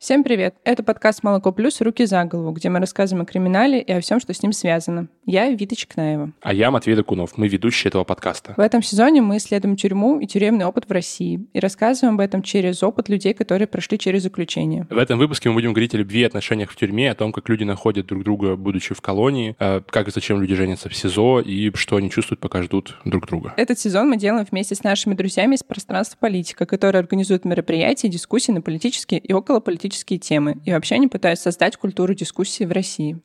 Всем привет! Это подкаст «Молоко плюс. Руки за голову», где мы рассказываем о криминале и о всем, что с ним связано. Я Вита Чекнаева. А я Матвей Докунов. Мы ведущие этого подкаста. В этом сезоне мы исследуем тюрьму и тюремный опыт в России и рассказываем об этом через опыт людей, которые прошли через заключение. В этом выпуске мы будем говорить о любви и отношениях в тюрьме, о том, как люди находят друг друга, будучи в колонии, э, как и зачем люди женятся в СИЗО и что они чувствуют, пока ждут друг друга. Этот сезон мы делаем вместе с нашими друзьями из пространства политика, которые организуют мероприятия, дискуссии на политические и околополитические темы и вообще они пытаются создать культуру дискуссии в России.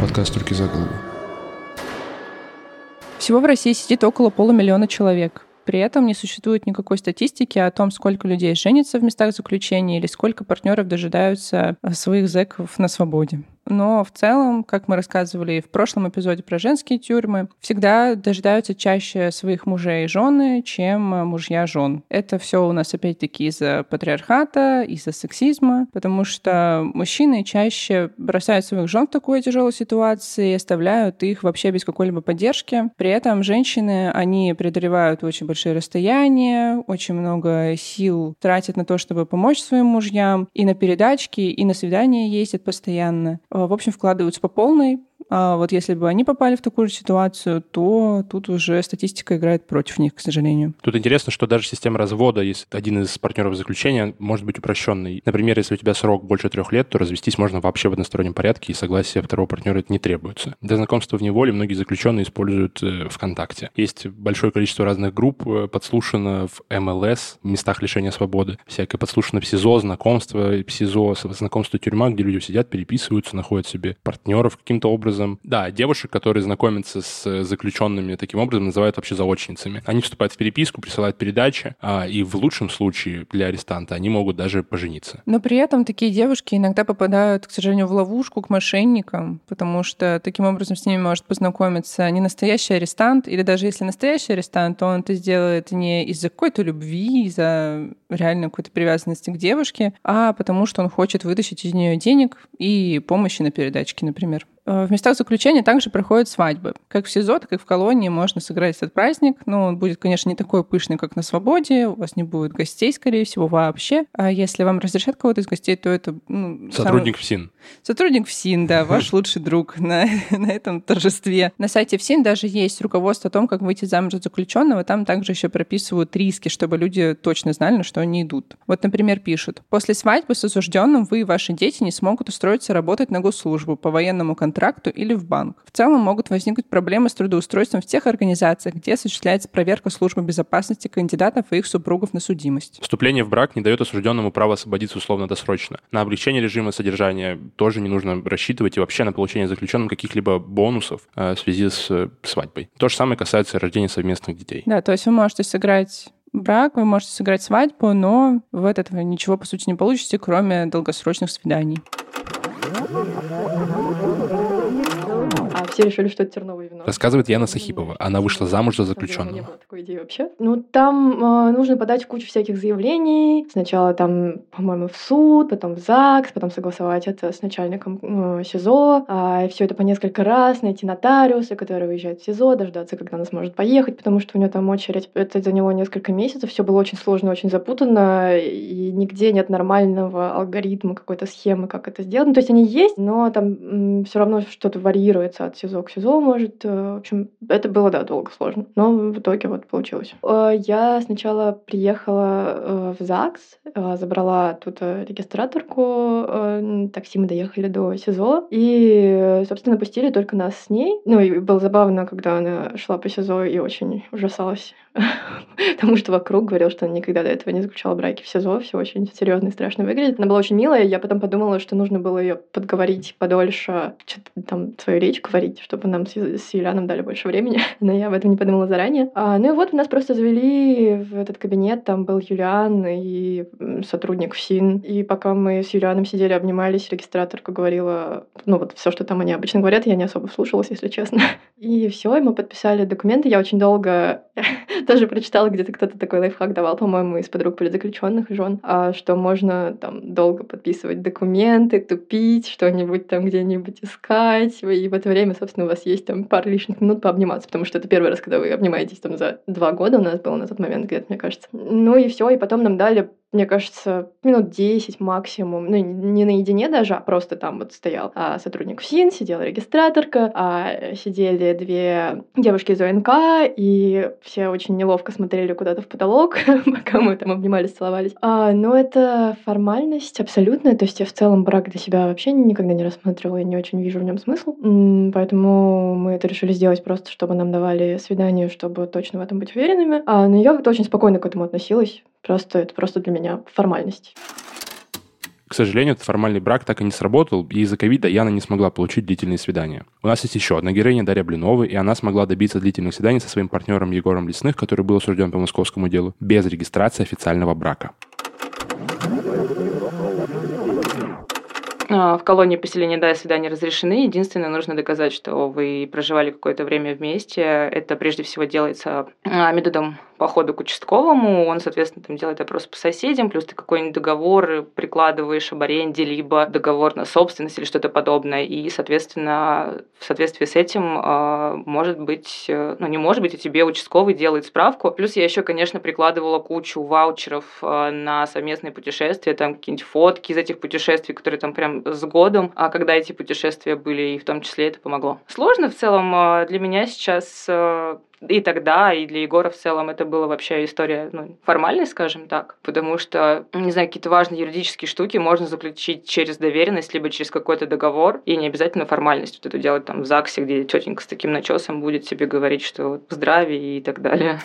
Подкаст «Руки за голову». Всего в России сидит около полумиллиона человек. При этом не существует никакой статистики о том, сколько людей женится в местах заключения или сколько партнеров дожидаются своих зэков на свободе но в целом, как мы рассказывали в прошлом эпизоде про женские тюрьмы, всегда дожидаются чаще своих мужей и жены, чем мужья жен. Это все у нас опять-таки из-за патриархата, из-за сексизма, потому что мужчины чаще бросают своих жен в такой тяжелой ситуации и оставляют их вообще без какой-либо поддержки. При этом женщины, они преодолевают очень большие расстояния, очень много сил тратят на то, чтобы помочь своим мужьям, и на передачки, и на свидания ездят постоянно. Э, в общем, вкладываются по полной, вот если бы они попали в такую же ситуацию, то тут уже статистика играет против них, к сожалению. Тут интересно, что даже система развода, если один из партнеров заключения, может быть упрощенной. Например, если у тебя срок больше трех лет, то развестись можно вообще в одностороннем порядке, и согласие второго партнера это не требуется. Для знакомства в неволе многие заключенные используют э, ВКонтакте. Есть большое количество разных групп, э, подслушано в МЛС, местах лишения свободы, всякое подслушано в СИЗО, знакомство СИЗО, знакомство тюрьма, где люди сидят, переписываются, находят себе партнеров каким-то образом, образом. Да, девушек, которые знакомятся с э, заключенными таким образом, называют вообще заочницами. Они вступают в переписку, присылают передачи, а, и в лучшем случае для арестанта они могут даже пожениться. Но при этом такие девушки иногда попадают, к сожалению, в ловушку к мошенникам, потому что таким образом с ними может познакомиться не настоящий арестант, или даже если настоящий арестант, то он это сделает не из-за какой-то любви, из-за реально какой-то привязанности к девушке, а потому что он хочет вытащить из нее денег и помощи на передачке, например. Э, в местах заключения также проходят свадьбы. Как в СИЗО, так и в колонии можно сыграть этот праздник. Но он будет, конечно, не такой пышный, как на свободе. У вас не будет гостей, скорее всего, вообще. А если вам разрешат кого-то из гостей, то это... Ну, Сотрудник самый... ФСИН. Сотрудник ФСИН, да, ваш лучший друг на, на этом торжестве. На сайте ФСИН даже есть руководство о том, как выйти замуж за заключенного. Там также еще прописывают риски, чтобы люди точно знали, на что они идут. Вот, например, пишут. После свадьбы с осужденным вы и ваши дети не смогут устроиться работать на госслужбу по военному контракту контракту или в банк. В целом могут возникнуть проблемы с трудоустройством в тех организациях, где осуществляется проверка службы безопасности кандидатов и их супругов на судимость. Вступление в брак не дает осужденному право освободиться условно-досрочно. На облегчение режима содержания тоже не нужно рассчитывать и вообще на получение заключенным каких-либо бонусов э, в связи с э, свадьбой. То же самое касается рождения совместных детей. Да, то есть вы можете сыграть брак, вы можете сыграть свадьбу, но вы от этого ничего, по сути, не получите, кроме долгосрочных свиданий все решили, что это терновое вино. Рассказывает Яна Сахипова. Она вышла замуж за заключенного. Не было такой идеи вообще. Ну, там э, нужно подать кучу всяких заявлений. Сначала там, по-моему, в суд, потом в ЗАГС, потом согласовать это с начальником э, СИЗО. А, и все это по несколько раз, найти нотариуса, который выезжает в СИЗО, дождаться, когда она сможет поехать, потому что у нее там очередь. Это заняло несколько месяцев. Все было очень сложно, очень запутанно, и нигде нет нормального алгоритма, какой-то схемы, как это сделать. Ну, то есть они есть, но там все равно что-то варьируется от СИЗО к СИЗО, может. Э, в общем, это было, да, долго сложно. Но в итоге вот получилось. Э, я сначала приехала э, в ЗАГС, забрала тут регистраторку, такси мы доехали до СИЗО, и, собственно, пустили только нас с ней. Ну, и было забавно, когда она шла по СИЗО и очень ужасалась потому что вокруг говорил, что она никогда до этого не заключала браки в СИЗО, все очень серьезно и страшно выглядит. Она была очень милая, я потом подумала, что нужно было ее подговорить подольше, что-то там свою речь говорить, чтобы нам с, с Юлианом дали больше времени, но я об этом не подумала заранее. А, ну и вот нас просто завели в этот кабинет, там был Юлиан и сотрудник ФСИН, и пока мы с Юлианом сидели, обнимались, регистраторка говорила, ну вот все, что там они обычно говорят, я не особо слушалась, если честно. И все, и мы подписали документы, я очень долго тоже прочитала, где-то кто-то такой лайфхак давал, по-моему, из подруг политзаключенных жен, а, что можно там долго подписывать документы, тупить, что-нибудь там где-нибудь искать, и в это время, собственно, у вас есть там пару лишних минут пообниматься, потому что это первый раз, когда вы обнимаетесь там за два года у нас было на тот момент где-то, мне кажется. Ну и все, и потом нам дали мне кажется, минут 10 максимум, ну, не наедине даже, а просто там вот стоял а, сотрудник ФСИН, сидела регистраторка, а сидели две девушки из ОНК, и все очень неловко смотрели куда-то в потолок, пока мы там обнимались, целовались. А, но это формальность абсолютная, то есть я в целом брак для себя вообще никогда не рассматривала, и не очень вижу в нем смысл, поэтому мы это решили сделать просто, чтобы нам давали свидание, чтобы точно в этом быть уверенными. А, но я как-то очень спокойно к этому относилась, Просто это просто для меня формальность. К сожалению, этот формальный брак так и не сработал, и из-за ковида Яна не смогла получить длительные свидания. У нас есть еще одна героиня, Дарья Блинова, и она смогла добиться длительных свиданий со своим партнером Егором Лесных, который был осужден по московскому делу, без регистрации официального брака. А, в колонии поселения «Да» свидания разрешены. Единственное, нужно доказать, что вы проживали какое-то время вместе. Это прежде всего делается а, методом похода к участковому, он, соответственно, там делает опрос по соседям, плюс ты какой-нибудь договор прикладываешь об аренде, либо договор на собственность или что-то подобное, и, соответственно, в соответствии с этим э, может быть, э, ну не может быть, а тебе участковый делает справку. Плюс я еще, конечно, прикладывала кучу ваучеров э, на совместные путешествия, там какие-нибудь фотки из этих путешествий, которые там прям с годом, а когда эти путешествия были, и в том числе это помогло. Сложно в целом для меня сейчас и тогда, и для Егора в целом это была вообще история ну, формальной, скажем так, потому что, не знаю, какие-то важные юридические штуки можно заключить через доверенность, либо через какой-то договор, и не обязательно формальность вот это делать там в ЗАГСе, где тетенька с таким начесом будет тебе говорить, что вот здравие и так далее.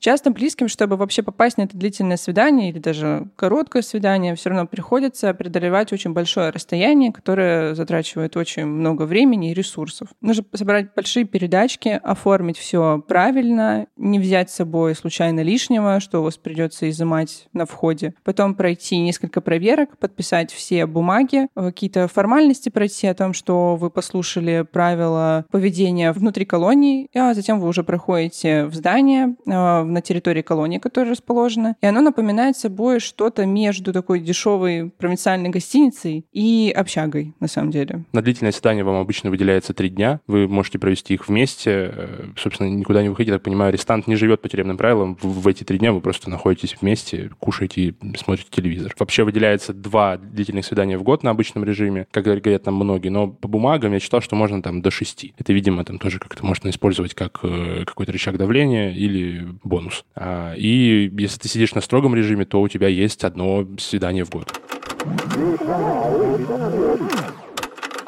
Часто близким, чтобы вообще попасть на это длительное свидание или даже короткое свидание, все равно приходится преодолевать очень большое расстояние, которое затрачивает очень много времени и ресурсов. Нужно собрать большие передачки, оформить все правильно, не взять с собой случайно лишнего, что у вас придется изымать на входе. Потом пройти несколько проверок, подписать все бумаги, какие-то формальности пройти о том, что вы послушали правила поведения внутри колонии, а затем вы уже проходите в здание, а, на территории колонии, которая расположена. И оно напоминает собой что-то между такой дешевой провинциальной гостиницей и общагой, на самом деле. На длительное свидание вам обычно выделяется три дня. Вы можете провести их вместе. Э, собственно, никуда не выходите. Так понимаю, арестант не живет по тюремным правилам. В, эти три дня вы просто находитесь вместе, кушаете и смотрите телевизор. Вообще выделяется два длительных свидания в год на обычном режиме, как говорят там многие. Но по бумагам я читал, что можно там до шести. Это, видимо, там тоже как-то можно использовать как э, какой-то рычаг давления или бонус бонус. А, и если ты сидишь на строгом режиме, то у тебя есть одно свидание в год.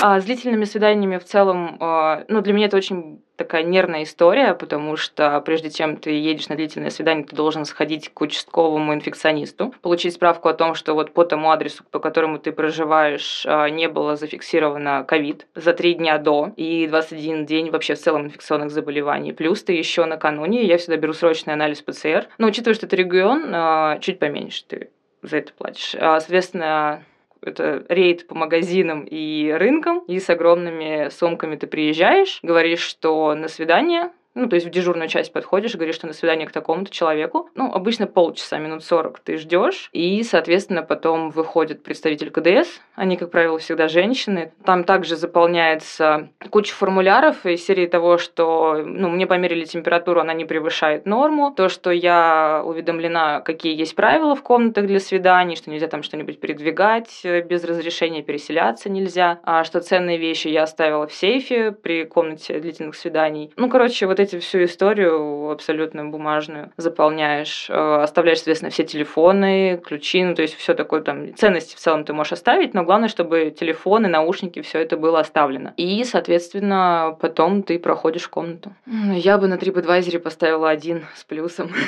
А с длительными свиданиями в целом, а, ну, для меня это очень такая нервная история, потому что прежде чем ты едешь на длительное свидание, ты должен сходить к участковому инфекционисту, получить справку о том, что вот по тому адресу, по которому ты проживаешь, а, не было зафиксировано ковид за три дня до и 21 день вообще в целом инфекционных заболеваний. Плюс ты еще накануне, я всегда беру срочный анализ ПЦР, но учитывая, что это регион, а, чуть поменьше ты за это платишь. Соответственно, это рейд по магазинам и рынкам, и с огромными сумками ты приезжаешь, говоришь, что на свидание, ну, то есть в дежурную часть подходишь, говоришь, что на свидание к такому-то человеку. Ну, обычно полчаса, минут 40 ты ждешь, и, соответственно, потом выходит представитель КДС, они, как правило, всегда женщины. Там также заполняется куча формуляров из серии того, что, ну, мне померили температуру, она не превышает норму, то, что я уведомлена, какие есть правила в комнатах для свиданий, что нельзя там что-нибудь передвигать э, без разрешения, переселяться нельзя, а что ценные вещи я оставила в сейфе при комнате длительных свиданий. Ну, короче, вот эти всю историю абсолютно бумажную заполняешь, э, оставляешь, соответственно, все телефоны, ключи, ну, то есть все такое там, ценности в целом ты можешь оставить, но главное, чтобы телефоны, наушники, все это было оставлено. И, соответственно, потом ты проходишь комнату. Я бы на TripAdvisor поставила один с плюсом.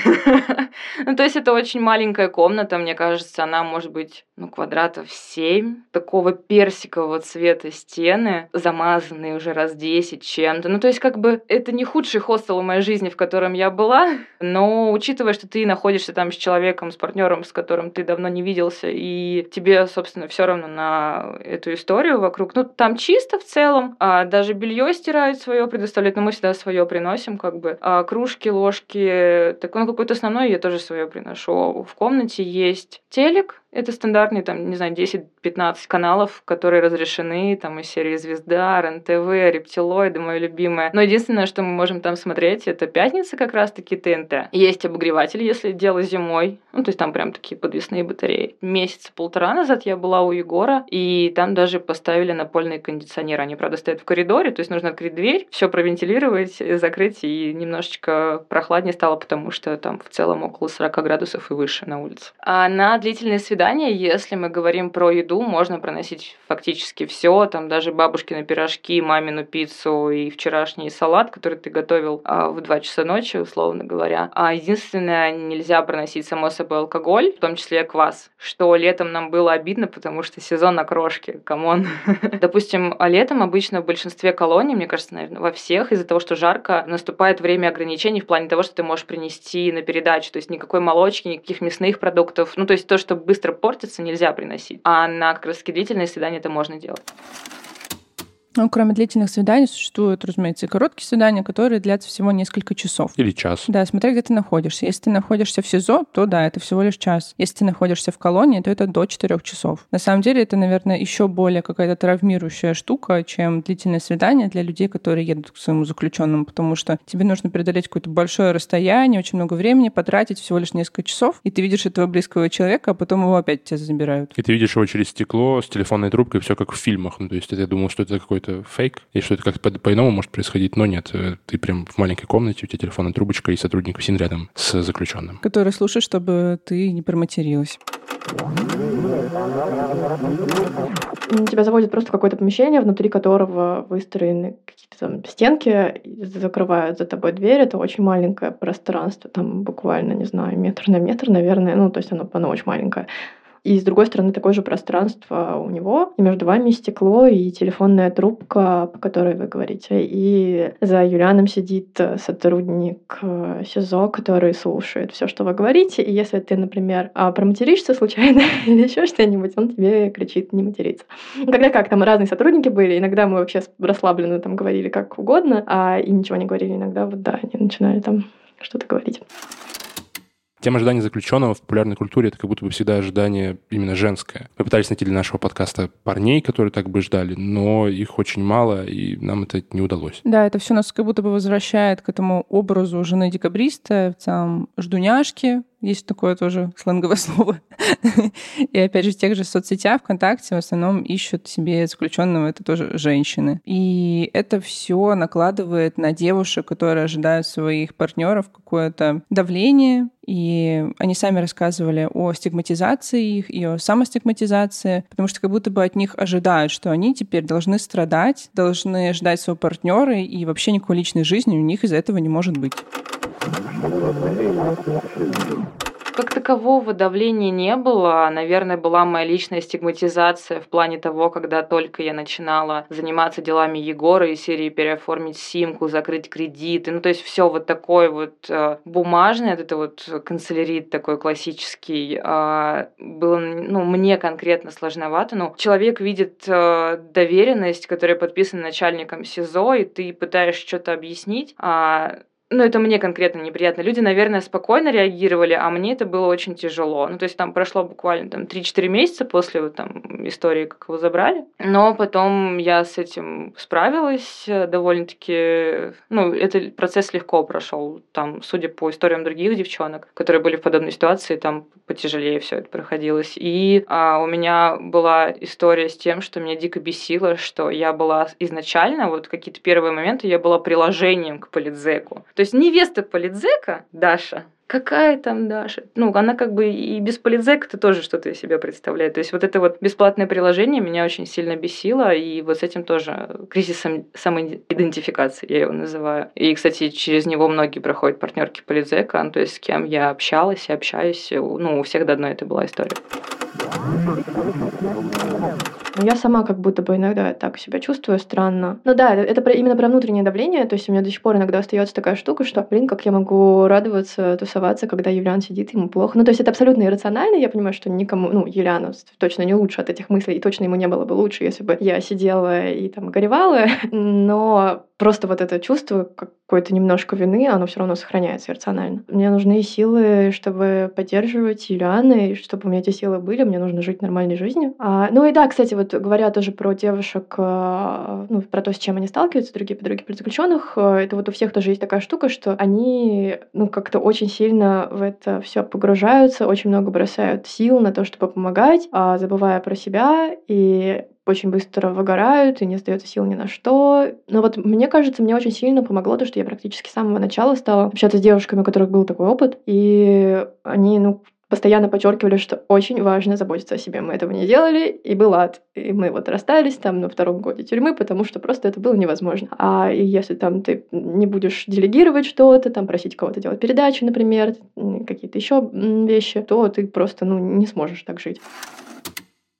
Ну, то есть это очень маленькая комната, мне кажется, она может быть, ну, квадратов 7, такого персикового цвета стены, замазанные уже раз 10 чем-то. Ну, то есть как бы это не худший хостела моей жизни, в котором я была, но учитывая, что ты находишься там с человеком, с партнером, с которым ты давно не виделся, и тебе, собственно, все равно на эту историю вокруг, ну, там чисто в целом, а даже белье стирают свое, предоставляют, но мы всегда свое приносим, как бы, а кружки, ложки, так, ну, какой-то основной я тоже свое приношу. В комнате есть телек, это стандартные, там, не знаю, 10-15 каналов, которые разрешены, там, из серии «Звезда», РЕН-ТВ, «Рептилоиды», мое любимое. Но единственное, что мы можем там смотреть, это «Пятница» как раз-таки, ТНТ. Есть обогреватель, если дело зимой. Ну, то есть там прям такие подвесные батареи. Месяца полтора назад я была у Егора, и там даже поставили напольный кондиционер. Они, правда, стоят в коридоре, то есть нужно открыть дверь, все провентилировать, закрыть, и немножечко прохладнее стало, потому что там в целом около 40 градусов и выше на улице. А на длительные свидания если мы говорим про еду, можно проносить фактически все, там даже бабушкины пирожки, мамину пиццу и вчерашний салат, который ты готовил а, в 2 часа ночи, условно говоря. А единственное, нельзя проносить, само собой, алкоголь, в том числе квас, что летом нам было обидно, потому что сезон окрошки, come on. Допустим, а летом обычно в большинстве колоний, мне кажется, наверное, во всех, из-за того, что жарко, наступает время ограничений в плане того, что ты можешь принести на передачу, то есть никакой молочки, никаких мясных продуктов, ну, то есть то, что быстро портится, нельзя приносить. А на как раз длительные свидания это можно делать. Ну, кроме длительных свиданий, существуют, разумеется, и короткие свидания, которые длятся всего несколько часов. Или час. Да, смотря где ты находишься. Если ты находишься в СИЗО, то да, это всего лишь час. Если ты находишься в колонии, то это до четырех часов. На самом деле это, наверное, еще более какая-то травмирующая штука, чем длительное свидание для людей, которые едут к своему заключенному, потому что тебе нужно преодолеть какое-то большое расстояние, очень много времени, потратить всего лишь несколько часов, и ты видишь этого близкого человека, а потом его опять тебя забирают. И ты видишь его через стекло с телефонной трубкой, все как в фильмах. Ну, то есть я думал, что это какой какой-то фейк, и что это как-то по-иному может происходить, но нет. Э, ты прям в маленькой комнате, у тебя телефонная трубочка и сотрудник СИН рядом с заключенным. Который слушает, чтобы ты не проматерилась. Тебя заводят просто в какое-то помещение, внутри которого выстроены какие-то там стенки, закрывают за тобой дверь. Это очень маленькое пространство, там буквально, не знаю, метр на метр, наверное. Ну, то есть оно, оно очень маленькое. И с другой стороны такое же пространство у него. И между вами стекло и телефонная трубка, по которой вы говорите. И за Юлианом сидит сотрудник э, СИЗО, который слушает все, что вы говорите. И если ты, например, а, проматеришься случайно или еще что-нибудь, он тебе кричит не материться. Когда как, там разные сотрудники были. Иногда мы вообще расслабленно там говорили как угодно, а и ничего не говорили. Иногда вот да, они начинали там что-то говорить. Тема ожидания заключенного в популярной культуре это как будто бы всегда ожидание именно женское. Мы пытались найти для нашего подкаста парней, которые так бы ждали, но их очень мало, и нам это не удалось. Да, это все нас как будто бы возвращает к этому образу жены декабриста, целом ждуняшки, есть такое тоже сленговое слово. И опять же, в тех же соцсетях ВКонтакте в основном ищут себе заключенного, это тоже женщины. И это все накладывает на девушек, которые ожидают своих партнеров какое-то давление, и они сами рассказывали о стигматизации их и о самостигматизации, потому что как будто бы от них ожидают, что они теперь должны страдать, должны ждать своего партнера, и вообще никакой личной жизни у них из-за этого не может быть. Как такового давления не было. Наверное, была моя личная стигматизация в плане того, когда только я начинала заниматься делами Егора и серии переоформить симку, закрыть кредиты. Ну, то есть все вот такое вот э, бумажное, это вот канцелярит такой классический, э, было, ну, мне конкретно сложновато. Ну, человек видит э, доверенность, которая подписана начальником СИЗО, и ты пытаешься что-то объяснить, а ну, это мне конкретно неприятно. Люди, наверное, спокойно реагировали, а мне это было очень тяжело. Ну, то есть там прошло буквально там 3-4 месяца после вот, там истории, как его забрали. Но потом я с этим справилась довольно-таки... Ну, этот процесс легко прошел. Там, судя по историям других девчонок, которые были в подобной ситуации, там потяжелее все это проходилось. И а, у меня была история с тем, что меня дико бесило, что я была изначально, вот какие-то первые моменты, я была приложением к политзеку. То есть невеста политзека, Даша, какая там Даша? Ну, она как бы и без политзека-то тоже что-то из себя представляет. То есть вот это вот бесплатное приложение меня очень сильно бесило, и вот с этим тоже кризисом самоидентификации, я его называю. И, кстати, через него многие проходят партнерки политзека, ну, то есть с кем я общалась и общаюсь. Ну, у всех до одной это была история. Я сама как будто бы иногда так себя чувствую странно. Ну да, это, это про, именно про внутреннее давление. То есть у меня до сих пор иногда остается такая штука, что, блин, как я могу радоваться, тусоваться, когда Юлиан сидит, ему плохо. Ну, то есть это абсолютно иррационально. Я понимаю, что никому, ну, Юлиану точно не лучше от этих мыслей, и точно ему не было бы лучше, если бы я сидела и там горевала. Но просто вот это чувство какой-то немножко вины, оно все равно сохраняется рационально. Мне нужны силы, чтобы поддерживать Юлианы, и чтобы у меня эти силы были, мне нужно жить нормальной жизнью. А, ну и да, кстати, вот говоря тоже про девушек, а, ну, про то, с чем они сталкиваются, другие подруги политзаключенных, а, это вот у всех тоже есть такая штука, что они, ну, как-то очень сильно в это все погружаются, очень много бросают сил на то, чтобы помогать, а, забывая про себя, и очень быстро выгорают и не остается сил ни на что. Но вот мне кажется, мне очень сильно помогло то, что я практически с самого начала стала общаться с девушками, у которых был такой опыт, и они, ну, постоянно подчеркивали, что очень важно заботиться о себе. Мы этого не делали, и был ад. И мы вот расстались там на втором годе тюрьмы, потому что просто это было невозможно. А если там ты не будешь делегировать что-то, там просить кого-то делать передачи, например, какие-то еще вещи, то ты просто ну, не сможешь так жить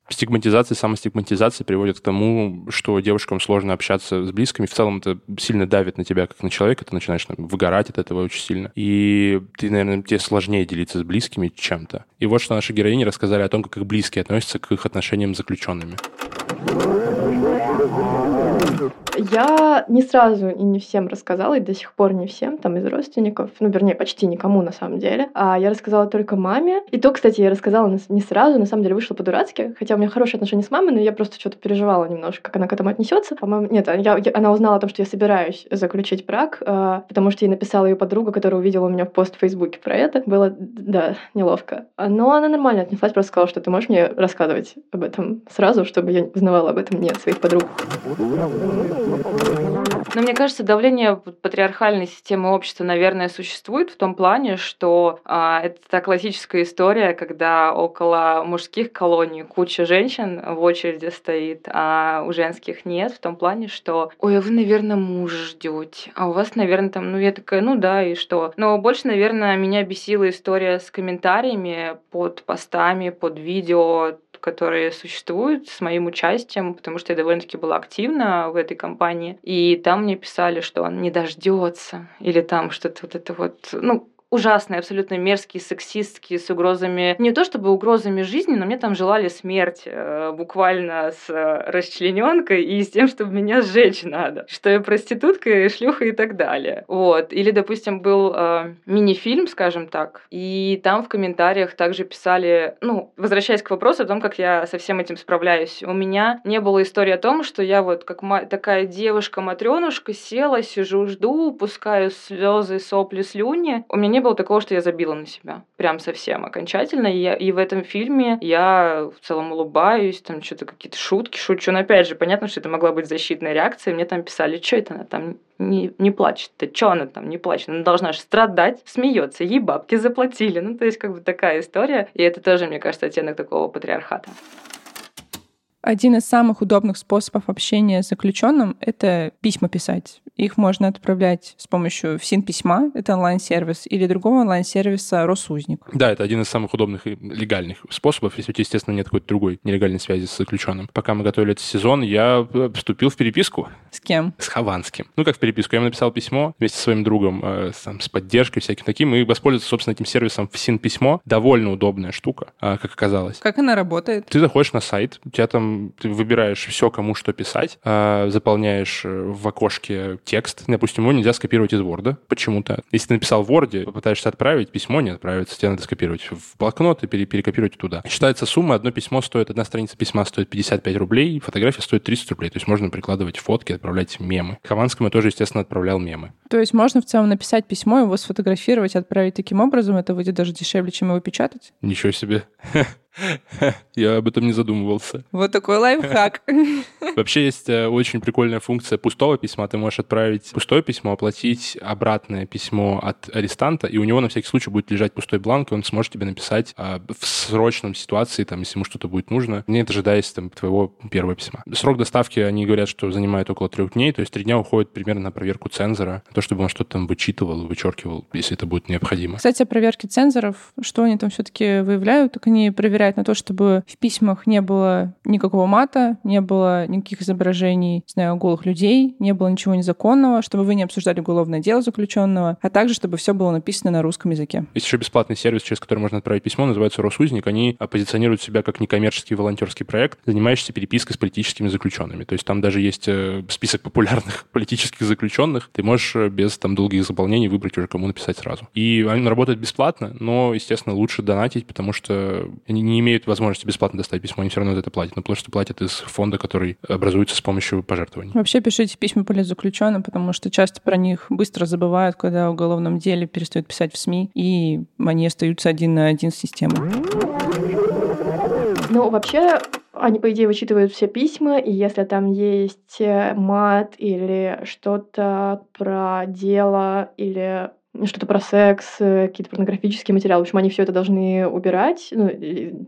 стигматизация, самостигматизация приводит к тому, что девушкам сложно общаться с близкими. В целом это сильно давит на тебя, как на человека. Ты начинаешь там, выгорать от этого очень сильно. И ты, наверное, тебе сложнее делиться с близкими чем-то. И вот что наши героини рассказали о том, как их близкие относятся к их отношениям с заключенными. Я не сразу и не всем рассказала, и до сих пор не всем, там, из родственников, ну, вернее, почти никому, на самом деле. А я рассказала только маме. И то, кстати, я рассказала не сразу, на самом деле вышло по-дурацки, хотя у меня хорошие отношения с мамой, но я просто что-то переживала немножко, как она к этому отнесется. По-моему, нет, я, я, она узнала о том, что я собираюсь заключить брак, э, потому что ей написала ее подруга, которая увидела у меня в пост в Фейсбуке про это. Было, да, неловко. Но она нормально отнеслась, просто сказала, что ты можешь мне рассказывать об этом сразу, чтобы я узнавала об этом не от своих подруг. Но мне кажется, давление патриархальной системы общества, наверное, существует в том плане, что а, это классическая история, когда около мужских колоний куча женщин в очереди стоит, а у женских нет, в том плане, что ой, а вы, наверное, муж ждете, а у вас, наверное, там, ну я такая, ну да, и что. Но больше, наверное, меня бесила история с комментариями под постами, под видео которые существуют с моим участием, потому что я довольно-таки была активна в этой компании. И там мне писали, что он не дождется, или там что-то вот это вот, ну, ужасные, абсолютно мерзкие, сексистские, с угрозами, не то чтобы угрозами жизни, но мне там желали смерть э, буквально с э, расчлененкой и с тем, чтобы меня сжечь надо, что я проститутка, шлюха и так далее. Вот. Или, допустим, был э, мини-фильм, скажем так, и там в комментариях также писали, ну, возвращаясь к вопросу о том, как я со всем этим справляюсь, у меня не было истории о том, что я вот как такая девушка-матренушка села, сижу, жду, пускаю слезы, сопли, слюни. У меня не было такого, что я забила на себя. Прям совсем окончательно. И, я, и в этом фильме я в целом улыбаюсь, там что-то какие-то шутки шучу. Но опять же, понятно, что это могла быть защитная реакция. Мне там писали, что это она там не, не плачет-то, что она там не плачет? Она должна же страдать, смеется, ей бабки заплатили. Ну, то есть, как бы такая история. И это тоже, мне кажется, оттенок такого патриархата. Один из самых удобных способов общения с заключенным — это письма писать. Их можно отправлять с помощью ФСИН-письма, это онлайн-сервис, или другого онлайн-сервиса «Росузник». Да, это один из самых удобных и легальных способов, если у тебя, естественно, нет какой-то другой нелегальной связи с заключенным. Пока мы готовили этот сезон, я вступил в переписку. С кем? С Хованским. Ну, как в переписку. Я ему написал письмо вместе со своим другом, э, там, с поддержкой всяким таким, и воспользоваться, собственно, этим сервисом ФСИН-письмо. Довольно удобная штука, э, как оказалось. Как она работает? Ты заходишь на сайт, у тебя там, ты выбираешь все, кому что писать, э, заполняешь э, в окошке текст. Допустим, его нельзя скопировать из Word почему-то. Если ты написал в Word, попытаешься отправить, письмо не отправится, тебе надо скопировать в блокнот и пере перекопировать туда. Считается сумма, одно письмо стоит, одна страница письма стоит 55 рублей, фотография стоит 30 рублей. То есть можно прикладывать фотки, отправлять мемы. Хованскому я тоже, естественно, отправлял мемы. То есть можно в целом написать письмо, его сфотографировать, отправить таким образом, это выйдет даже дешевле, чем его печатать? Ничего себе. Я об этом не задумывался. Вот такой лайфхак. Вообще есть э, очень прикольная функция пустого письма. Ты можешь отправить пустое письмо, оплатить обратное письмо от арестанта, и у него на всякий случай будет лежать пустой бланк, и он сможет тебе написать а, в срочном ситуации, там, если ему что-то будет нужно, не дожидаясь там, твоего первого письма. Срок доставки, они говорят, что занимает около трех дней, то есть три дня уходит примерно на проверку цензора, на то, чтобы он что-то там вычитывал, вычеркивал, если это будет необходимо. Кстати, о проверке цензоров, что они там все-таки выявляют, так они проверяют проверяют на то, чтобы в письмах не было никакого мата, не было никаких изображений, не знаю, голых людей, не было ничего незаконного, чтобы вы не обсуждали уголовное дело заключенного, а также, чтобы все было написано на русском языке. Есть еще бесплатный сервис, через который можно отправить письмо, называется «Росузник». Они позиционируют себя как некоммерческий волонтерский проект, занимающийся перепиской с политическими заключенными. То есть там даже есть э, список популярных политических заключенных. Ты можешь э, без там долгих заполнений выбрать уже, кому написать сразу. И они работают бесплатно, но, естественно, лучше донатить, потому что они не имеют возможности бесплатно достать письмо, они все равно за это платят. Но потому что платят из фонда, который образуется с помощью пожертвований. Вообще пишите письма политзаключенным, потому что часто про них быстро забывают, когда в уголовном деле перестают писать в СМИ, и они остаются один на один с системой. Ну, вообще, они, по идее, вычитывают все письма, и если там есть э, мат или что-то про дело или что-то про секс, э, какие-то порнографические материалы. В общем, они все это должны убирать. Ну,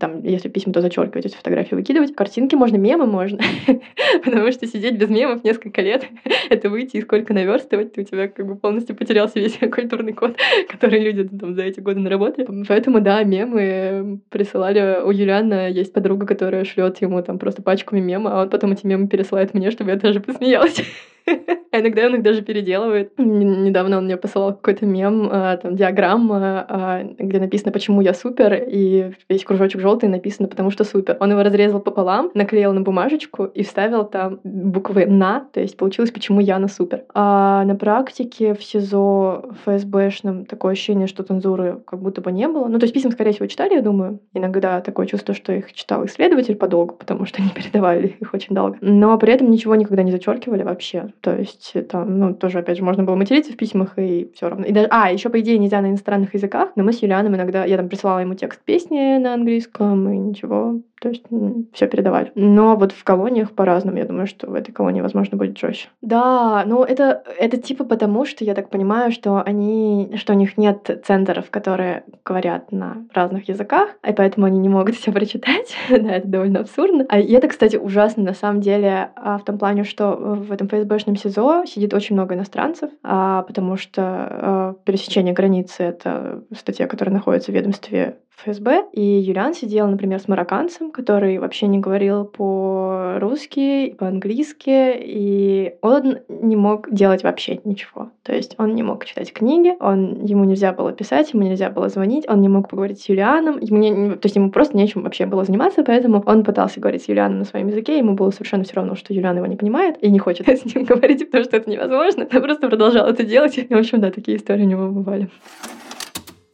там, если письма, то зачеркивать, если фотографии выкидывать. Картинки можно, мемы можно. Потому что сидеть без мемов несколько лет, это выйти и сколько наверстывать, ты у тебя как бы полностью потерялся весь культурный код, который люди там за эти годы наработали. Поэтому, да, мемы присылали. У Юлиана есть подруга, которая шлет ему там просто пачками мемов, а он потом эти мемы пересылает мне, чтобы я тоже посмеялась. А иногда он их даже переделывает. Недавно он мне посылал какой-то мем, а, там, диаграмма, а, где написано, почему я супер, и весь кружочек желтый написано, потому что супер. Он его разрезал пополам, наклеил на бумажечку и вставил там буквы «на», то есть получилось, почему я на супер. А на практике в СИЗО ФСБшном такое ощущение, что цензуры как будто бы не было. Ну, то есть писем, скорее всего, читали, я думаю. Иногда такое чувство, что их читал исследователь подолгу, потому что они передавали их очень долго. Но при этом ничего никогда не зачеркивали вообще. То есть там, ну, тоже, опять же, можно было материться в письмах, и все равно. И даже, а, еще, по идее, нельзя на иностранных языках, но мы с Юлианом иногда, я там присылала ему текст песни на английском, и ничего, то есть все передавали. Но вот в колониях по-разному. Я думаю, что в этой колонии, возможно, будет жестче. Да, ну это, это типа потому, что я так понимаю, что они, что у них нет центров, которые говорят на разных языках, и поэтому они не могут все прочитать. да, это довольно абсурдно. А это, кстати, ужасно на самом деле а, в том плане, что в этом ФСБшном СИЗО сидит очень много иностранцев, а, потому что а, пересечение границы — это статья, которая находится в ведомстве ФСБ. И Юлиан сидел, например, с марокканцем, который вообще не говорил по-русски, по-английски, и он не мог делать вообще ничего. То есть он не мог читать книги, он, ему нельзя было писать, ему нельзя было звонить, он не мог поговорить с Юлианом, ему не, то есть ему просто нечем вообще было заниматься, поэтому он пытался говорить с Юлианом на своем языке, ему было совершенно все равно, что Юлиан его не понимает и не хочет с ним говорить, потому что это невозможно. Он просто продолжал это делать. И, в общем, да, такие истории у него бывали.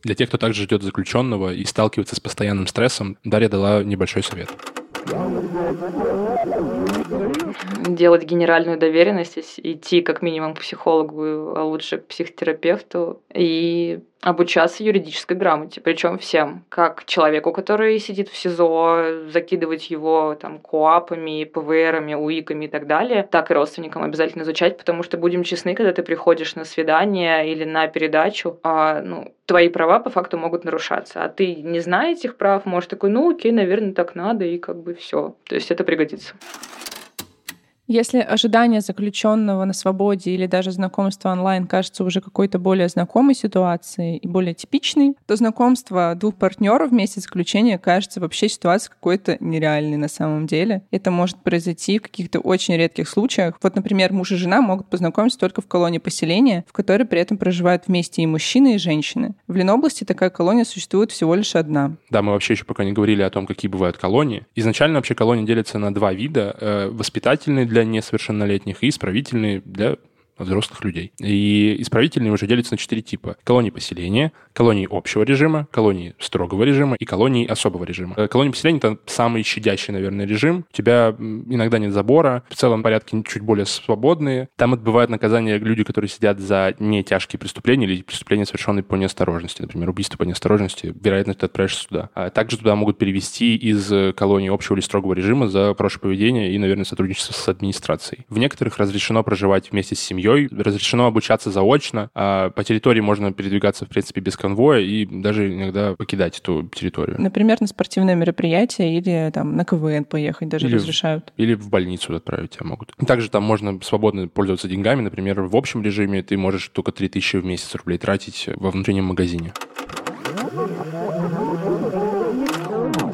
Для тех, кто также ждет заключенного и сталкивается с постоянным стрессом, Дарья дала небольшой совет. Делать генеральную доверенность, идти как минимум к психологу, а лучше к психотерапевту и обучаться юридической грамоте, причем всем, как человеку, который сидит в СИЗО, закидывать его там коапами, ПВРами, УИКами и так далее, так и родственникам обязательно изучать, потому что будем честны, когда ты приходишь на свидание или на передачу, а, ну, твои права по факту могут нарушаться, а ты не зная этих прав, можешь такой, ну окей, наверное, так надо, и как бы все. То есть это пригодится. Если ожидание заключенного на свободе или даже знакомство онлайн кажется уже какой-то более знакомой ситуацией и более типичной, то знакомство двух партнеров вместе заключения кажется вообще ситуацией какой-то нереальной на самом деле. Это может произойти в каких-то очень редких случаях. Вот, например, муж и жена могут познакомиться только в колонии поселения, в которой при этом проживают вместе и мужчины, и женщины. В Ленобласти такая колония существует всего лишь одна. Да, мы вообще еще пока не говорили о том, какие бывают колонии. Изначально вообще колонии делятся на два вида. Э, воспитательные для для несовершеннолетних и исправительные для взрослых людей. И исправительные уже делятся на четыре типа. Колонии поселения, колонии общего режима, колонии строгого режима и колонии особого режима. Э, колонии поселения — это самый щадящий, наверное, режим. У тебя иногда нет забора, в целом порядки чуть более свободные. Там отбывают наказание люди, которые сидят за не тяжкие преступления или преступления, совершенные по неосторожности. Например, убийство по неосторожности, вероятно, ты отправишься сюда. А также туда могут перевести из колонии общего или строгого режима за хорошее поведение и, наверное, сотрудничество с администрацией. В некоторых разрешено проживать вместе с семьей, семьей, разрешено обучаться заочно, а по территории можно передвигаться, в принципе, без конвоя и даже иногда покидать эту территорию. Например, на спортивное мероприятие или там на КВН поехать даже или разрешают. или в больницу отправить тебя могут. Также там можно свободно пользоваться деньгами. Например, в общем режиме ты можешь только 3000 в месяц рублей тратить во внутреннем магазине.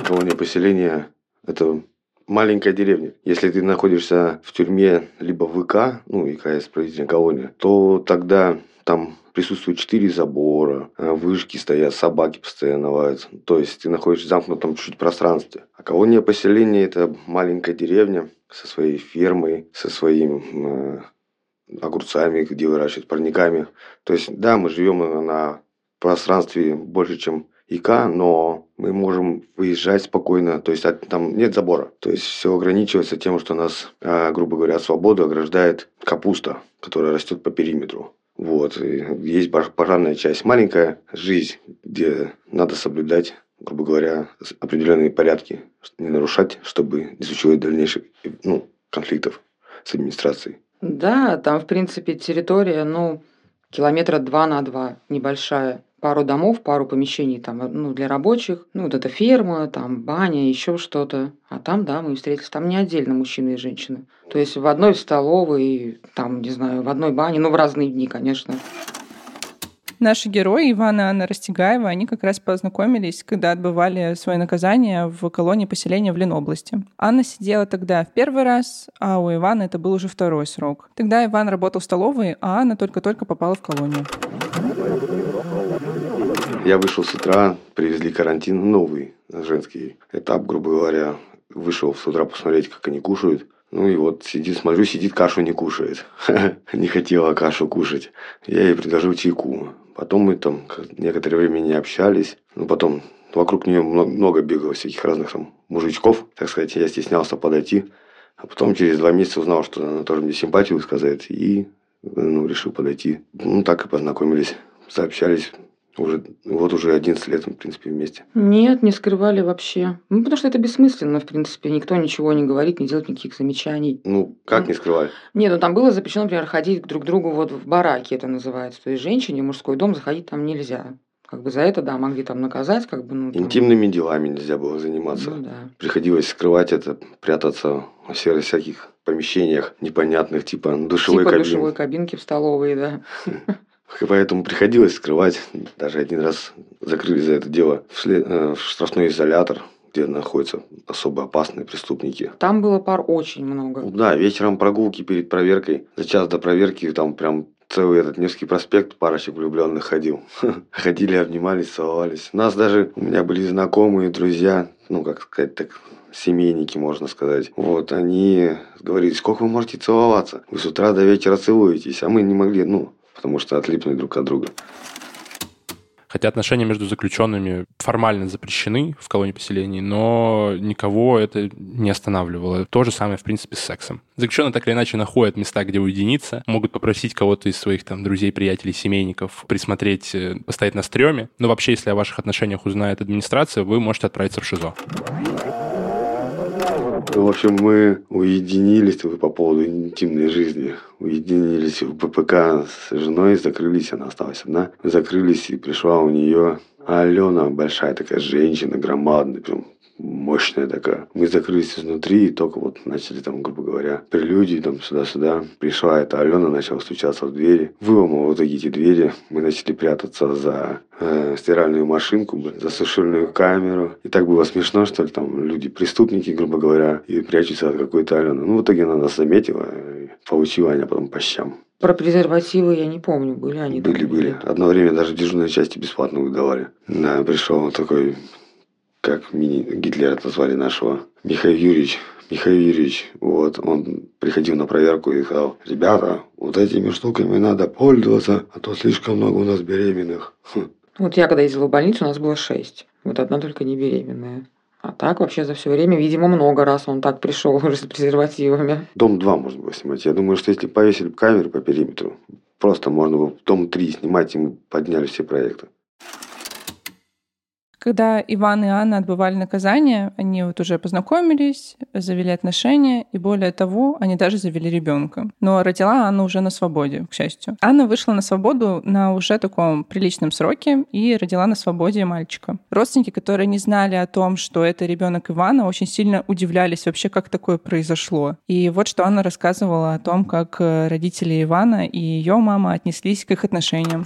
колония поселения – это маленькая деревня. Если ты находишься в тюрьме либо ВК, ну, ИК исправительная колония, то тогда там присутствует четыре забора, а вышки стоят, собаки постоянно лаются. То есть ты находишься в замкнутом чуть пространстве. А колония поселения – это маленькая деревня со своей фермой, со своим э, огурцами, где выращивают парниками. То есть, да, мы живем на пространстве больше, чем ИК, но мы можем выезжать спокойно, то есть там нет забора. То есть все ограничивается тем, что нас, а, грубо говоря, свободу ограждает капуста, которая растет по периметру. Вот. И есть пожарная часть. Маленькая жизнь, где надо соблюдать грубо говоря, определенные порядки, не нарушать, чтобы не случилось дальнейших ну, конфликтов с администрацией. Да, там, в принципе, территория, ну, километра два на два, небольшая. Пару домов, пару помещений там, ну, для рабочих. Ну, вот эта ферма, там, баня, еще что-то. А там, да, мы встретились. Там не отдельно мужчины и женщины. То есть в одной столовой, там, не знаю, в одной бане, ну, в разные дни, конечно. Наши герои, Иван и Анна Растегаева, они как раз познакомились, когда отбывали свое наказание в колонии поселения в Ленобласти. Анна сидела тогда в первый раз, а у Ивана это был уже второй срок. Тогда Иван работал в столовой, а Анна только-только попала в колонию. Я вышел с утра, привезли карантин новый, женский этап, грубо говоря. Вышел с утра посмотреть, как они кушают. Ну и вот сидит, смотрю, сидит, кашу не кушает. не хотела кашу кушать. Я ей предложил чайку. Потом мы там некоторое время не общались. Ну, потом вокруг нее много бегало всяких разных там мужичков. Так сказать, я стеснялся подойти. А потом через два месяца узнал, что она тоже мне симпатию сказать. И ну, решил подойти. Ну, так и познакомились. Сообщались. Уже, вот уже 11 лет, в принципе, вместе. Нет, не скрывали вообще. Ну, потому что это бессмысленно, в принципе. Никто ничего не говорит, не делает никаких замечаний. Ну, как ну, не скрывали? Нет, ну там было запрещено, например, ходить друг к другу вот в бараке, это называется. То есть женщине в мужской дом заходить там нельзя. Как бы за это, да, могли там наказать, как бы, ну... Там... Интимными делами нельзя было заниматься. Ну, да. Приходилось скрывать это, прятаться в всяких помещениях непонятных, типа душевой типа кабинки. душевой кабинки в столовой, да. Поэтому приходилось скрывать. Даже один раз закрыли за это дело в. Э, в штрафной изолятор где находятся особо опасные преступники. Там было пар очень много. Да, вечером прогулки перед проверкой. За час до проверки там прям целый этот Невский проспект парочек влюбленных ходил. Ходили, обнимались, целовались. У нас даже, у меня были знакомые, друзья, ну, как сказать так, семейники, можно сказать. Вот, они говорили, сколько вы можете целоваться? Вы с утра до вечера целуетесь, а мы не могли, ну, потому что отлипли друг от друга. Хотя отношения между заключенными формально запрещены в колонии поселений, но никого это не останавливало. То же самое, в принципе, с сексом. Заключенные так или иначе находят места, где уединиться, могут попросить кого-то из своих там друзей, приятелей, семейников присмотреть, э, постоять на стреме. Но вообще, если о ваших отношениях узнает администрация, вы можете отправиться в ШИЗО. В общем, мы уединились по поводу интимной жизни. Уединились в ППК с женой, закрылись, она осталась одна. Закрылись, и пришла у нее Алена, большая такая женщина, громадная, прям мощная такая. Мы закрылись изнутри и только вот начали там, грубо говоря, прелюдии там сюда-сюда. Пришла эта Алена, начала стучаться в двери. Выломала вот эти двери. Мы начали прятаться за э, стиральную машинку, за сушильную камеру. И так было смешно, что ли, там люди, преступники, грубо говоря, и прячутся от какой-то Алены. Ну, в итоге она нас заметила и получила они потом по щам. Про презервативы я не помню, были они? Были, были. Одно время даже в дежурной части бесплатно выдавали. Да, пришел такой как Гитлера это звали нашего, Михаил Юрьевич. Михаил Юрьевич, вот, он приходил на проверку и сказал, ребята, вот этими штуками надо пользоваться, а то слишком много у нас беременных. Хм. Вот я когда ездила в больницу, у нас было шесть. Вот одна только не беременная. А так вообще за все время, видимо, много раз он так пришел уже с презервативами. Дом 2 можно было снимать. Я думаю, что если повесили камеры по периметру, просто можно было дом 3 снимать, и мы подняли все проекты. Когда Иван и Анна отбывали наказание, они вот уже познакомились, завели отношения, и более того, они даже завели ребенка. Но родила Анна уже на свободе, к счастью. Анна вышла на свободу на уже таком приличном сроке и родила на свободе мальчика. Родственники, которые не знали о том, что это ребенок Ивана, очень сильно удивлялись вообще, как такое произошло. И вот что Анна рассказывала о том, как родители Ивана и ее мама отнеслись к их отношениям.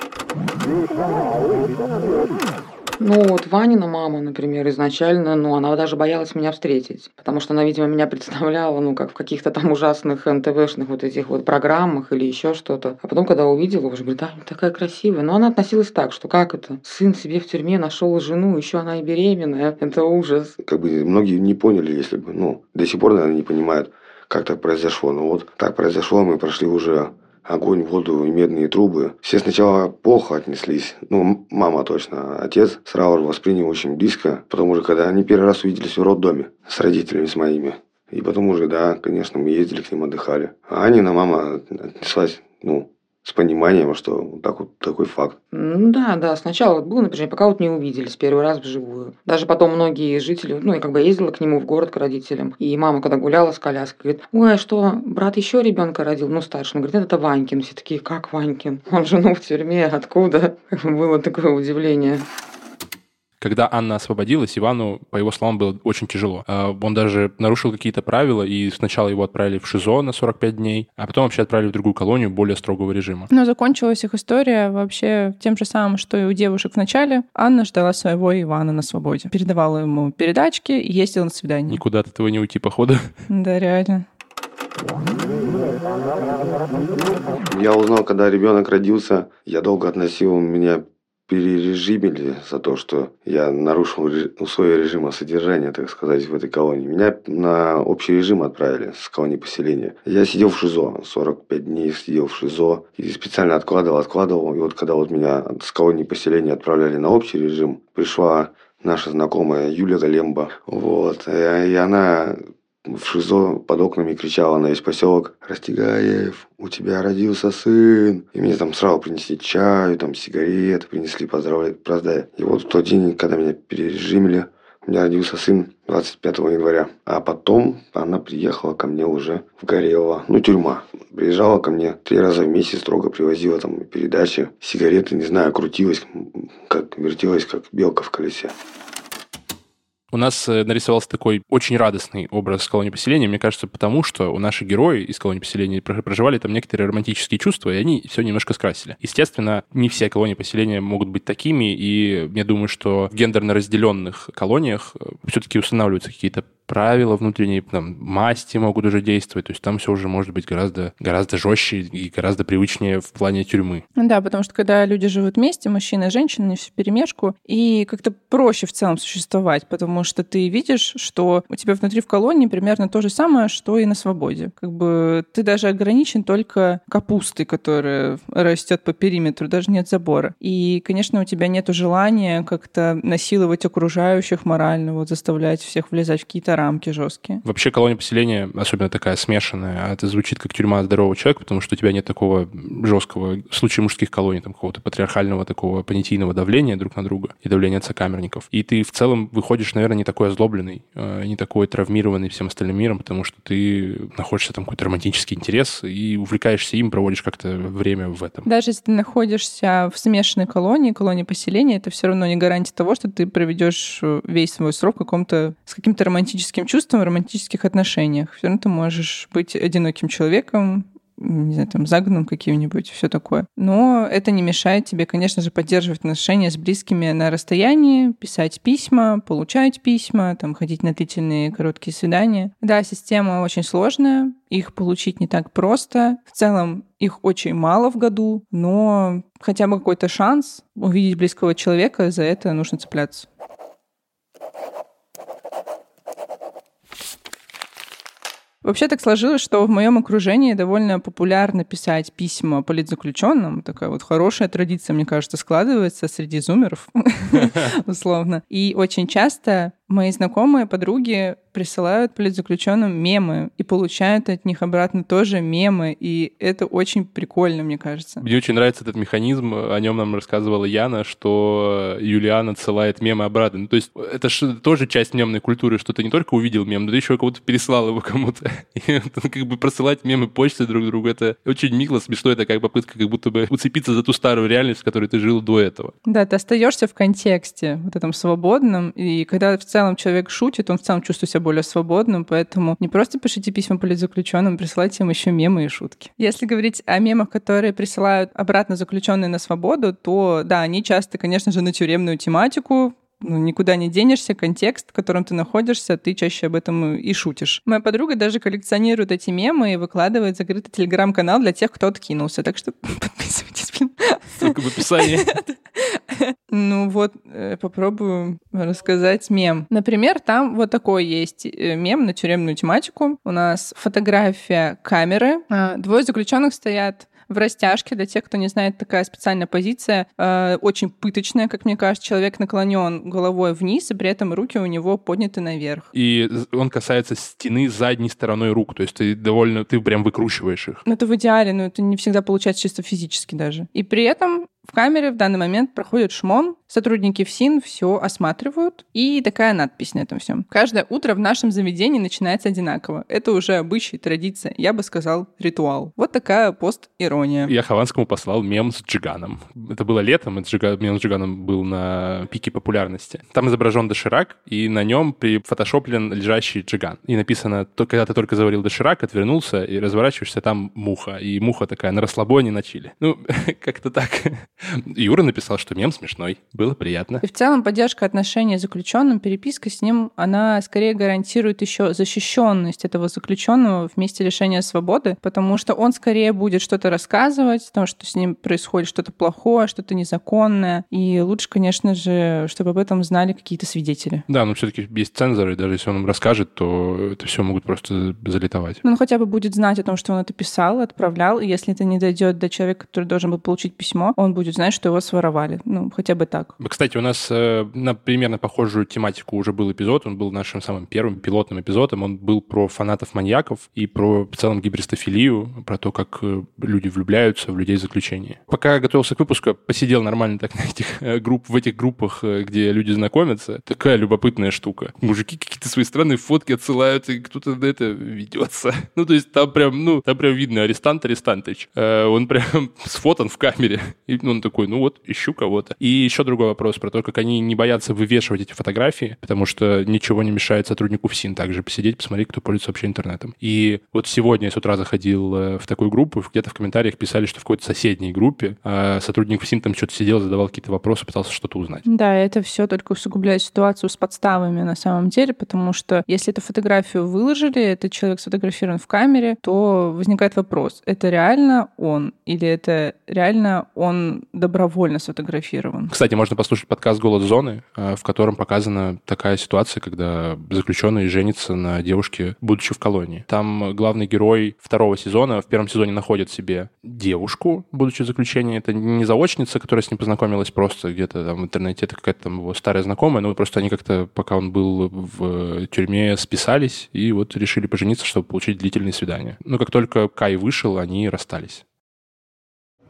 Ну, вот Ванина мама, например, изначально, ну, она даже боялась меня встретить, потому что она, видимо, меня представляла, ну, как в каких-то там ужасных НТВшных вот этих вот программах или еще что-то. А потом, когда увидела, уже говорит, да, такая красивая. Но она относилась так, что как это? Сын себе в тюрьме нашел жену, еще она и беременная. Это ужас. Как бы многие не поняли, если бы, ну, до сих пор, наверное, не понимают, как так произошло. Но вот так произошло, мы прошли уже огонь, воду и медные трубы. Все сначала плохо отнеслись. Ну, мама точно. Отец сразу воспринял очень близко. Потому что когда они первый раз увиделись в роддоме с родителями, с моими. И потом уже, да, конечно, мы ездили к ним, отдыхали. А Анина мама отнеслась, ну, с пониманием, что так вот такой факт. Ну да, да, сначала вот было напряжение, пока вот не увиделись первый раз вживую. Даже потом многие жители, ну, я как бы ездила к нему в город к родителям, и мама, когда гуляла с коляской, говорит, ой, а что, брат еще ребенка родил, ну, старший, он говорит, это Ванькин. Все такие, как Ванькин? Он жену в тюрьме, откуда? Было такое удивление. Когда Анна освободилась, Ивану, по его словам, было очень тяжело. А, он даже нарушил какие-то правила, и сначала его отправили в ШИЗО на 45 дней, а потом вообще отправили в другую колонию более строгого режима. Но закончилась их история вообще тем же самым, что и у девушек в начале. Анна ждала своего Ивана на свободе. Передавала ему передачки и ездила на свидание. Никуда от этого не уйти, походу. Да, реально. Я узнал, когда ребенок родился, я долго относил меня перережимили за то, что я нарушил условия режима содержания, так сказать, в этой колонии. Меня на общий режим отправили с колонии поселения. Я сидел в ШИЗО, 45 дней сидел в шизо и специально откладывал, откладывал. И вот когда вот меня с колонии поселения отправляли на общий режим, пришла наша знакомая Юлия Галемба. Вот. И она в ШИЗО под окнами кричала на весь поселок «Растегаев, у тебя родился сын!» И мне там сразу принесли чаю, там сигареты принесли, поздравлять, поздравить. И вот в тот день, когда меня перережимили, у меня родился сын 25 января. А потом она приехала ко мне уже в Горело, ну, тюрьма. Приезжала ко мне три раза в месяц, строго привозила там передачи, сигареты, не знаю, крутилась, как вертелась, как белка в колесе. У нас э, нарисовался такой очень радостный образ колонии поселения, мне кажется, потому что у наших герои из колонии поселения проживали там некоторые романтические чувства, и они все немножко скрасили. Естественно, не все колонии поселения могут быть такими, и я думаю, что в гендерно разделенных колониях э, все-таки устанавливаются какие-то правила внутренние, там, масти могут уже действовать, то есть там все уже может быть гораздо, гораздо жестче и гораздо привычнее в плане тюрьмы. Да, потому что когда люди живут вместе, мужчина и женщина, они все перемешку, и как-то проще в целом существовать, потому что ты видишь, что у тебя внутри в колонии примерно то же самое, что и на свободе. Как бы ты даже ограничен только капустой, которая растет по периметру, даже нет забора. И, конечно, у тебя нет желания как-то насиловать окружающих морально, вот заставлять всех влезать в какие-то рамки жесткие. Вообще колония поселения, особенно такая смешанная, а это звучит как тюрьма здорового человека, потому что у тебя нет такого жесткого, в случае мужских колоний, там какого-то патриархального такого понятийного давления друг на друга и давления сокамерников. И ты в целом выходишь, наверное, не такой озлобленный, а, не такой травмированный всем остальным миром, потому что ты находишься там какой-то романтический интерес и увлекаешься им, проводишь как-то время в этом. Даже если ты находишься в смешанной колонии, колонии поселения, это все равно не гарантия того, что ты проведешь весь свой срок в каком-то с каким-то романтическим романтическим чувствам в романтических отношениях. Все равно ты можешь быть одиноким человеком, не знаю, там, загнанным каким-нибудь, все такое. Но это не мешает тебе, конечно же, поддерживать отношения с близкими на расстоянии, писать письма, получать письма, там, ходить на длительные короткие свидания. Да, система очень сложная, их получить не так просто. В целом, их очень мало в году, но хотя бы какой-то шанс увидеть близкого человека, за это нужно цепляться. Вообще так сложилось, что в моем окружении довольно популярно писать письма политзаключенным. Такая вот хорошая традиция, мне кажется, складывается среди зумеров, условно. И очень часто Мои знакомые подруги присылают политзаключенным мемы и получают от них обратно тоже мемы, и это очень прикольно, мне кажется. Мне очень нравится этот механизм, о нем нам рассказывала Яна, что Юлиана отсылает мемы обратно. Ну, то есть это же тоже часть мемной культуры, что ты не только увидел мем, но ты еще кого-то переслал его кому-то. И как бы просылать мемы почты друг другу, это очень мило, смешно, это как попытка как будто бы уцепиться за ту старую реальность, в которой ты жил до этого. Да, ты остаешься в контексте вот этом свободном, и когда в целом целом человек шутит, он в целом чувствует себя более свободным, поэтому не просто пишите письма политзаключенным, присылайте им еще мемы и шутки. Если говорить о мемах, которые присылают обратно заключенные на свободу, то да, они часто, конечно же, на тюремную тематику, ну, никуда не денешься, контекст, в котором ты находишься, ты чаще об этом и шутишь. Моя подруга даже коллекционирует эти мемы и выкладывает закрытый телеграм-канал для тех, кто откинулся. Так что подписывайтесь, блин. Ссылка в описании. Ну вот, э, попробую рассказать мем. Например, там вот такой есть э, мем на тюремную тематику. У нас фотография камеры. А, двое заключенных стоят в растяжке. Для тех, кто не знает, такая специальная позиция, э, очень пыточная, как мне кажется. Человек наклонен головой вниз, и при этом руки у него подняты наверх. И он касается стены задней стороной рук, то есть ты довольно, ты прям выкручиваешь их. Ну, это в идеале, но это не всегда получается чисто физически даже. И при этом в камере в данный момент проходит шмон, сотрудники ФСИН все осматривают, и такая надпись на этом всем. Каждое утро в нашем заведении начинается одинаково. Это уже обычай, традиция, я бы сказал, ритуал. Вот такая пост-ирония. Я Хованскому послал мем с Джиганом. Это было летом, и Джига, мем с Джиганом был на пике популярности. Там изображен доширак, и на нем прифотошоплен лежащий Джиган. И написано, когда ты только заварил доширак, отвернулся, и разворачиваешься, там муха. И муха такая на расслабоне на чили. Ну, как-то так. Юра написал, что мем смешной. Было приятно. И в целом поддержка отношений с заключенным, переписка с ним, она скорее гарантирует еще защищенность этого заключенного в месте лишения свободы, потому что он скорее будет что-то рассказывать, о том, что с ним происходит что-то плохое, что-то незаконное. И лучше, конечно же, чтобы об этом знали какие-то свидетели. Да, но все-таки есть цензоры, даже если он им расскажет, то это все могут просто залетовать. Ну, он хотя бы будет знать о том, что он это писал, отправлял, и если это не дойдет до человека, который должен был получить письмо, он будет знать, что его своровали. Ну, хотя бы так. Кстати, у нас э, на примерно похожую тематику уже был эпизод. Он был нашим самым первым пилотным эпизодом. Он был про фанатов-маньяков и про в целом гибристофилию, про то, как э, люди влюбляются в людей в заключении. Пока я готовился к выпуску, посидел нормально так на этих э, групп, в этих группах, э, где люди знакомятся. Такая любопытная штука. Мужики какие-то свои странные фотки отсылают, и кто-то на это ведется. Ну, то есть там прям, ну, там прям видно арестант Арестантович. Э, он прям сфотан в камере. И такой, ну вот, ищу кого-то. И еще другой вопрос про то, как они не боятся вывешивать эти фотографии, потому что ничего не мешает сотруднику ФСИН также посидеть, посмотреть, кто пользуется вообще интернетом. И вот сегодня я с утра заходил э, в такую группу, где-то в комментариях писали, что в какой-то соседней группе а сотрудник ФСИН там что-то сидел, задавал какие-то вопросы, пытался что-то узнать. Да, это все только усугубляет ситуацию с подставами на самом деле, потому что если эту фотографию выложили, этот человек сфотографирован в камере, то возникает вопрос, это реально он или это реально он добровольно сфотографирован. Кстати, можно послушать подкаст «Голод зоны», э, в котором показана такая ситуация, когда заключенный женится на девушке, будучи в колонии. Там главный герой второго сезона в первом сезоне находит себе девушку, будучи в заключении. Это не заочница, которая с ним познакомилась просто где-то там в интернете, это какая-то там его старая знакомая, но просто они как-то, пока он был в тюрьме, списались и вот решили пожениться, чтобы получить длительные свидания. Но как только Кай вышел, они расстались.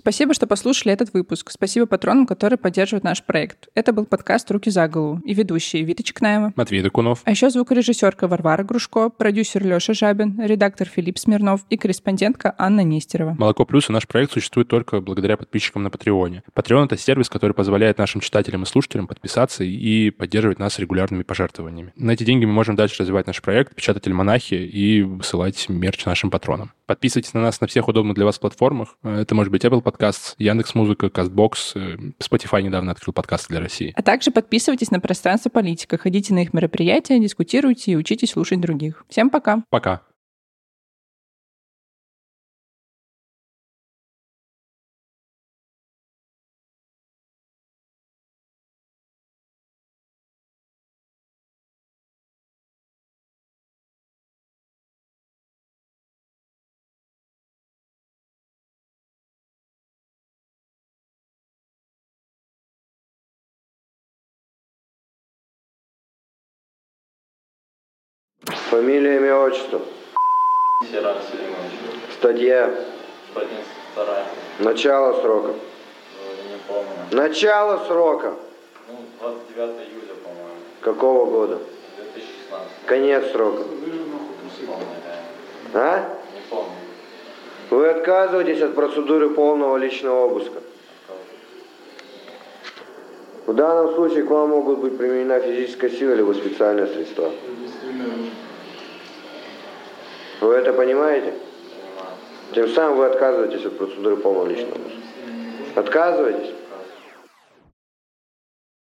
Спасибо, что послушали этот выпуск. Спасибо патронам, которые поддерживают наш проект. Это был подкаст «Руки за голову» и ведущие Вита Чекнаева, Матвей Докунов, а еще звукорежиссерка Варвара Грушко, продюсер Леша Жабин, редактор Филипп Смирнов и корреспондентка Анна Нестерова. «Молоко плюс» и наш проект существует только благодаря подписчикам на Патреоне. Патреон — это сервис, который позволяет нашим читателям и слушателям подписаться и поддерживать нас регулярными пожертвованиями. На эти деньги мы можем дальше развивать наш проект «Печататель монахи» и высылать мерч нашим патронам. Подписывайтесь на нас на всех удобных для вас платформах. Это может быть Apple Podcasts, Яндекс Музыка, Castbox, э, Spotify недавно открыл подкаст для России. А также подписывайтесь на пространство политика, ходите на их мероприятия, дискутируйте и учитесь слушать других. Всем пока. Пока. Фамилия, имя, отчество. Серан Селимович. Статья. 192. Начало срока. Не помню. Начало срока. Ну, 29 июля, по-моему. Какого года? 2016. Конец срока. Не помню, реально. А? Не помню. Вы отказываетесь от процедуры полного личного обыска. В данном случае к вам могут быть применена физическая сила либо специальные средства. Вы это понимаете? Тем самым вы отказываетесь от процедуры полного личного. Отказываетесь?